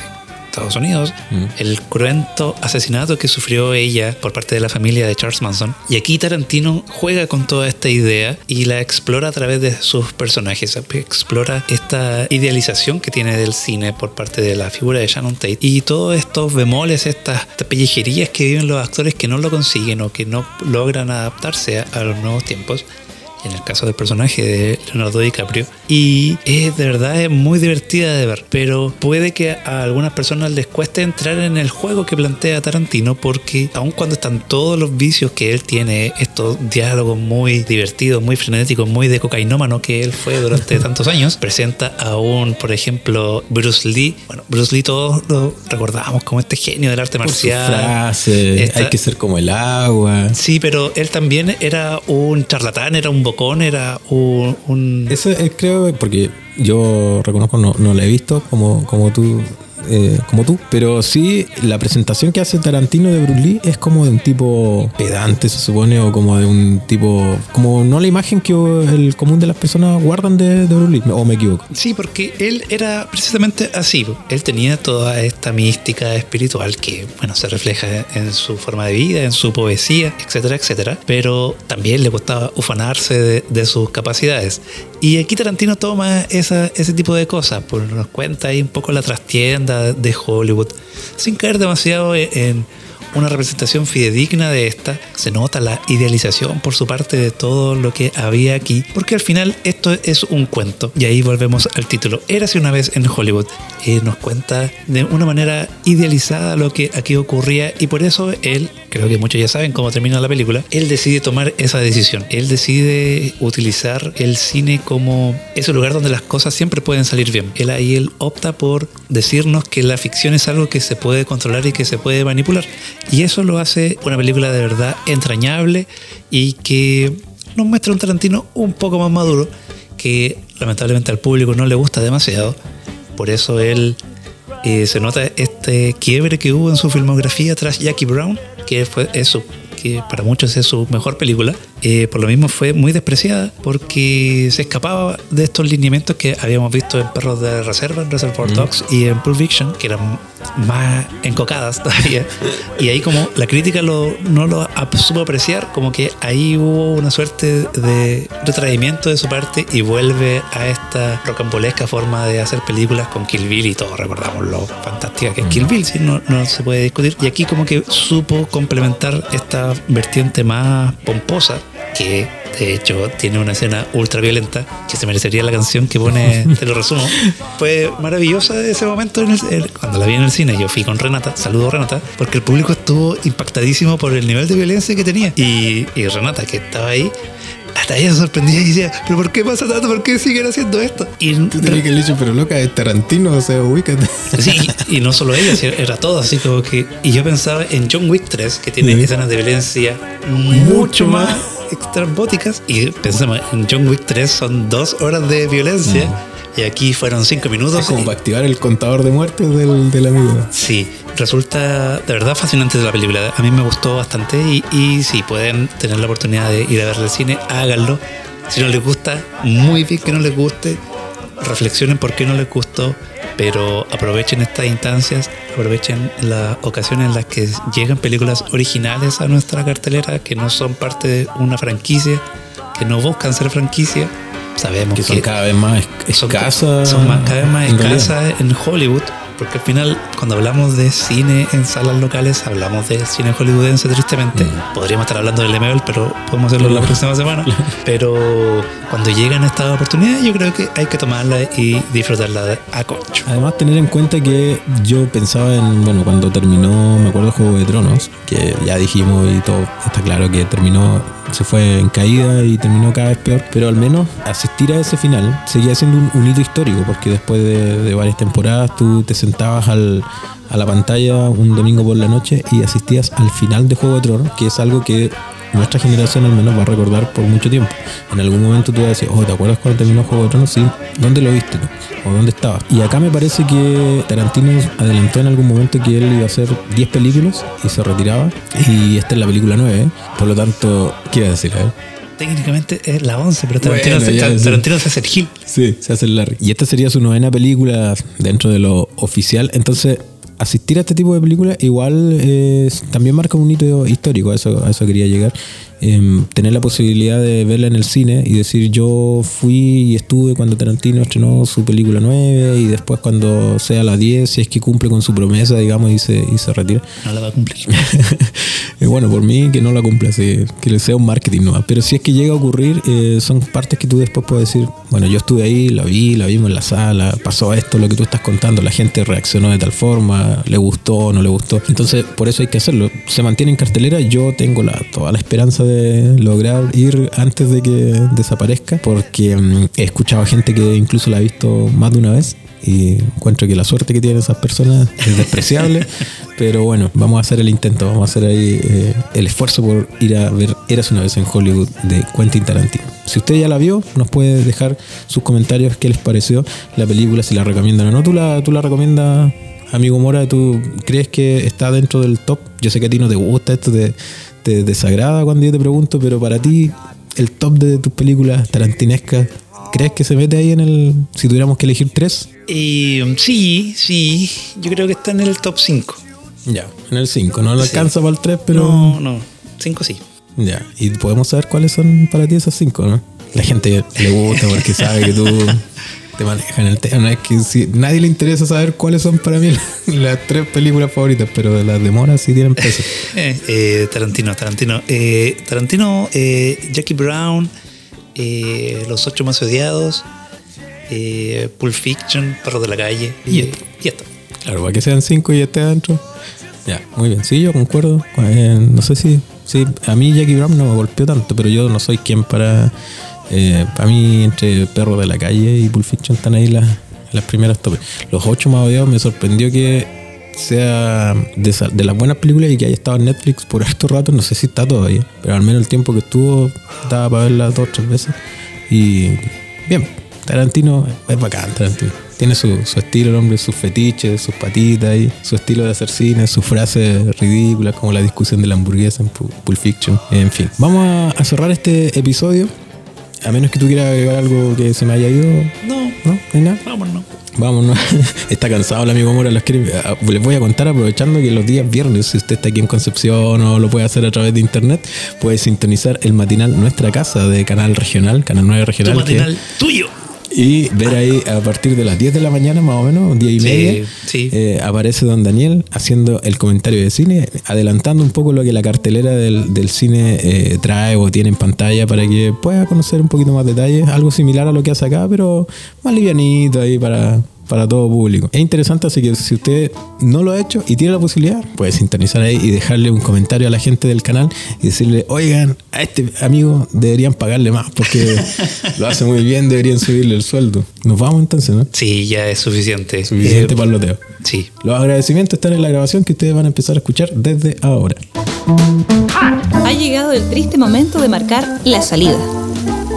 Speaker 4: Estados Unidos, el cruento asesinato que sufrió ella por parte de la familia de Charles Manson. Y aquí Tarantino juega con toda esta idea y la explora a través de sus personajes, explora esta idealización que tiene del cine por parte de la figura de Shannon Tate. Y todos estos bemoles, estas, pellejerías que viven los actores que no lo consiguen o que no logran adaptarse a los nuevos tiempos en el caso del personaje de Leonardo DiCaprio. Y es de verdad es muy divertida de ver, pero puede que a algunas personas les cueste entrar en el juego que plantea Tarantino porque aun cuando están todos los vicios que él tiene, estos diálogos muy divertidos, muy frenéticos, muy de cocainómano que él fue durante tantos años, presenta a un, por ejemplo, Bruce Lee. Bueno, Bruce Lee todos lo recordamos como este genio del arte
Speaker 3: Por su
Speaker 4: marcial.
Speaker 3: frase,
Speaker 4: Esta-
Speaker 3: hay que ser como el agua.
Speaker 4: Sí, pero él también era un charlatán, era un bocón, era un... un-
Speaker 3: Eso es, creo, porque yo reconozco, no, no la he visto como, como tú. Eh, como tú, pero sí la presentación que hace Tarantino de Bruce Lee es como de un tipo pedante, se supone, o como de un tipo, como no la imagen que el común de las personas guardan de, de Bruce Lee, o me equivoco.
Speaker 4: Sí, porque él era precisamente así. Él tenía toda esta mística espiritual que, bueno, se refleja en su forma de vida, en su poesía, etcétera, etcétera. Pero también le gustaba ufanarse de, de sus capacidades. Y aquí Tarantino toma esa, ese tipo de cosas, pues nos cuenta ahí un poco la trastienda de Hollywood, sin caer demasiado en- en una representación fidedigna de esta. Se nota la idealización por su parte de todo lo que había aquí, porque al final esto es un cuento. Y ahí volvemos al título. Érase una vez en Hollywood. Eh, nos cuenta de una manera idealizada lo que aquí ocurría y por eso él, creo que muchos ya saben cómo termina la película, él decide tomar esa decisión. Él decide utilizar el cine como ese lugar donde las cosas siempre pueden salir bien. Él ahí él opta por decirnos que la ficción es algo que se puede controlar y que se puede manipular. Y eso lo hace una película de verdad entrañable y que nos muestra un Tarantino un poco más maduro que lamentablemente al público no le gusta demasiado. Por eso él eh, se nota este quiebre que hubo en su filmografía tras Jackie Brown, que fue eso, que para muchos es su mejor película. Eh, por lo mismo fue muy despreciada porque se escapaba de estos lineamientos que habíamos visto en Perros de Reserva, en Reservoir Dogs y en Pulp Fiction, que eran más encocadas todavía. Y ahí como la crítica lo, no lo supo apreciar, como que ahí hubo una suerte de retraimiento de su parte y vuelve a esta rocambolesca forma de hacer películas con Kill Bill y todos recordamos lo fantástica que es Kill Bill, ¿sí? no, no se puede discutir. Y aquí como que supo complementar esta vertiente más pomposa que de hecho tiene una escena ultra violenta que se merecería la canción que pone, te lo resumo. Fue maravillosa ese momento en el- el- cuando la vi en el cine. Yo fui con Renata, saludo Renata, porque el público estuvo impactadísimo por el nivel de violencia que tenía. Y, y Renata, que estaba ahí, hasta ella se sorprendía y decía, ¿pero por qué pasa tanto? ¿Por qué siguen haciendo esto? Y
Speaker 3: Tú tenías que haber dicho, pero loca, es Tarantino, o sea, ubícate.
Speaker 4: Sí, y no solo ella, era todo, así como que. Y yo pensaba en John Wick 3, que tiene
Speaker 3: Sí.
Speaker 4: escenas de violencia mucho más extrambóticas. Y pensemos, en John Wick 3 son dos horas de violencia. Y aquí fueron cinco minutos.
Speaker 3: Es como
Speaker 4: y-
Speaker 3: para activar el contador de muertes del, del amigo.
Speaker 4: Sí, resulta de verdad fascinante la película. A mí me gustó bastante y, y si pueden tener la oportunidad de ir a verla al cine, háganlo. Si no les gusta, muy bien que no les guste. Reflexionen por qué no les gustó, pero aprovechen estas instancias, aprovechen las ocasiones en las que llegan películas originales a nuestra cartelera que no son parte de una franquicia, que no buscan ser franquicia. Sabemos
Speaker 3: Que son cada vez más es-
Speaker 4: son,
Speaker 3: escasas.
Speaker 4: son más- cada vez más escasas en Hollywood, porque al final, cuando hablamos de cine en salas locales, hablamos de cine hollywoodense, tristemente.
Speaker 3: Mm.
Speaker 4: Podríamos estar hablando del MBL, pero podemos hacerlo la próxima semana. Pero cuando llegan estas oportunidades, yo creo que hay que tomarla y disfrutarla a concho.
Speaker 3: Además, tener en cuenta que yo pensaba en, bueno, cuando terminó, me acuerdo, Juego de Tronos, que ya dijimos y todo, está claro que terminó, se fue en caída y terminó cada vez peor, pero al menos asistir a ese final seguía siendo un, hito histórico, porque después de, de varias temporadas tú te sentabas al, a la pantalla un domingo por la noche y asistías al final de Juego de Tronos, que es algo que nuestra generación al menos va a recordar por mucho tiempo. En algún momento tú vas a decir, oh, ¿te acuerdas cuando terminó Juego de Tronos? Sí, ¿dónde lo viste tú? ¿O dónde estabas? Y acá me parece que Tarantino adelantó en algún momento que él iba a hacer 10 películas y se retiraba. Y esta es la película 9, por lo tanto, ¿qué iba a decir? Ver.
Speaker 4: Técnicamente es la 11, pero Tarantino,
Speaker 3: Bueno,
Speaker 4: se,
Speaker 3: ya, sí.
Speaker 4: Tarantino se hace el Gil.
Speaker 3: Sí, se hace el Larry. Y esta sería su novena película dentro de lo oficial. Entonces, asistir a este tipo de películas igual eh, también marca un hito histórico. A eso, a eso quería llegar. Em, tener la posibilidad de verla en el cine y decir yo fui y estuve cuando Tarantino estrenó su película 9 y después cuando sea la 10, si es que cumple con su promesa, digamos, y se, y se retira.
Speaker 4: No la va a cumplir.
Speaker 3: Eh, bueno, por mí que no la cumpla, sí, que le sea un marketing nomás. Pero si es que llega a ocurrir, eh, son partes que tú después puedes decir, bueno, yo estuve ahí, la vi, la vimos en la sala, pasó esto, lo que tú estás contando, la gente reaccionó de tal forma, le gustó, no le gustó. Entonces, por eso hay que hacerlo. Se mantiene en cartelera, yo tengo la, toda la esperanza de lograr ir antes de que desaparezca, porque mm, he escuchado gente que incluso la ha visto más de una vez y encuentro que la suerte que tienen esas personas es despreciable, pero bueno, vamos a hacer el intento, vamos a hacer ahí eh, el esfuerzo por ir a ver Eras una vez en Hollywood de Quentin Tarantino. Si usted ya la vio, nos puede dejar sus comentarios, qué les pareció la película, si la recomiendan o no. ¿Tú la, tú la recomiendas, amigo Mora? ¿Tú crees que está dentro del top? Yo sé que a ti no te gusta esto, te, te desagrada cuando yo te pregunto, pero para ti, el top de tus películas tarantinescas, ¿crees que se mete ahí en el... si tuviéramos que elegir tres?
Speaker 4: Um, sí, sí, yo creo que está en el top 5.
Speaker 3: Ya, en el 5. No lo
Speaker 4: Sí.
Speaker 3: alcanza para el 3, pero.
Speaker 4: No, no, 5 sí.
Speaker 3: Ya, y podemos saber cuáles son para ti esas 5, ¿no? La gente le gusta porque sabe que tú te manejas en el tema. No es que si, nadie le interesa saber cuáles son para mí las, las tres películas favoritas, pero de las de Mora sí tienen peso.
Speaker 4: Eh, eh, Tarantino, Tarantino. Eh, Tarantino, eh, Jackie Brown, eh, Los Ocho Más Odiados, eh, Pulp Fiction, Perro de la Calle.
Speaker 3: Y esto.
Speaker 4: y esto.
Speaker 3: Claro, para que sean 5 y esté adentro. Ya, muy bien. Sí, yo concuerdo. Eh, no sé si. Sí, a mí Jackie Brown no me golpeó tanto, pero yo no soy quien para. Eh, para mí, entre Perro de la Calle y Pulp Fiction están ahí las, las primeras topes. Los ocho más odiados me sorprendió que sea de, las buenas películas y que haya estado en Netflix por harto rato. No sé si está todavía, pero al menos el tiempo que estuvo daba para verla dos o tres veces. Y bien, Tarantino es bacán, Tarantino. Tiene su, su estilo, el hombre, sus fetiches, sus patitas y su estilo de hacer cine, sus frases ridículas, como la discusión de la hamburguesa en Pu- Pulp Fiction. En fin, vamos a cerrar este episodio. A menos que tú quieras agregar algo que se me haya ido.
Speaker 4: No,
Speaker 3: ¿No? ¿No hay nada?
Speaker 4: vámonos.
Speaker 3: Vámonos. Está cansado el amigo Mora. Los quiere- ah, Les voy a contar aprovechando que los días viernes, si usted está aquí en Concepción o lo puede hacer a través de internet, puede sintonizar el matinal Nuestra Casa de Canal Regional, Canal 9
Speaker 4: Tu
Speaker 3: Regional. que-
Speaker 4: matinal tuyo.
Speaker 3: Y ver ahí a partir de las 10 de la mañana más o menos, 10 y
Speaker 4: Sí,
Speaker 3: media,
Speaker 4: sí.
Speaker 3: eh, aparece don Daniel haciendo el comentario de cine, adelantando un poco lo que la cartelera del, del cine eh, trae o tiene en pantalla para que pueda conocer un poquito más detalles, algo similar a lo que hace acá, pero más livianito ahí para, para todo público. Es interesante, así que si usted no lo ha hecho y tiene la posibilidad, puede sintonizar ahí y dejarle un comentario a la gente del canal y decirle, oigan, a este amigo deberían pagarle más porque lo hace muy bien, deberían subirle el sueldo. Nos vamos entonces, ¿no?
Speaker 4: Sí, ya es suficiente.
Speaker 3: Suficiente
Speaker 4: Eh,
Speaker 3: parloteo.
Speaker 4: Sí.
Speaker 3: Los agradecimientos están en la grabación que ustedes van a empezar a escuchar desde ahora.
Speaker 2: Ha llegado el triste momento de marcar la salida.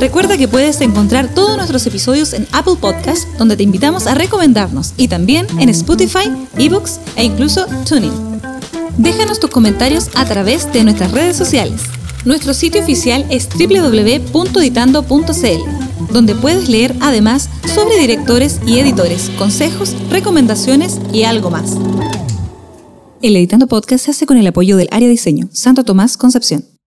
Speaker 2: Recuerda que puedes encontrar todos nuestros episodios en Apple Podcast, donde te invitamos a recomendarnos, y también en Spotify, eBooks e incluso Tuning. Déjanos tus comentarios a través de nuestras redes sociales. Nuestro sitio oficial es www.editando.cl, donde puedes leer además sobre directores y editores, consejos, recomendaciones y algo más. El Editando Podcast se hace con el apoyo del área diseño, Santo Tomás Concepción.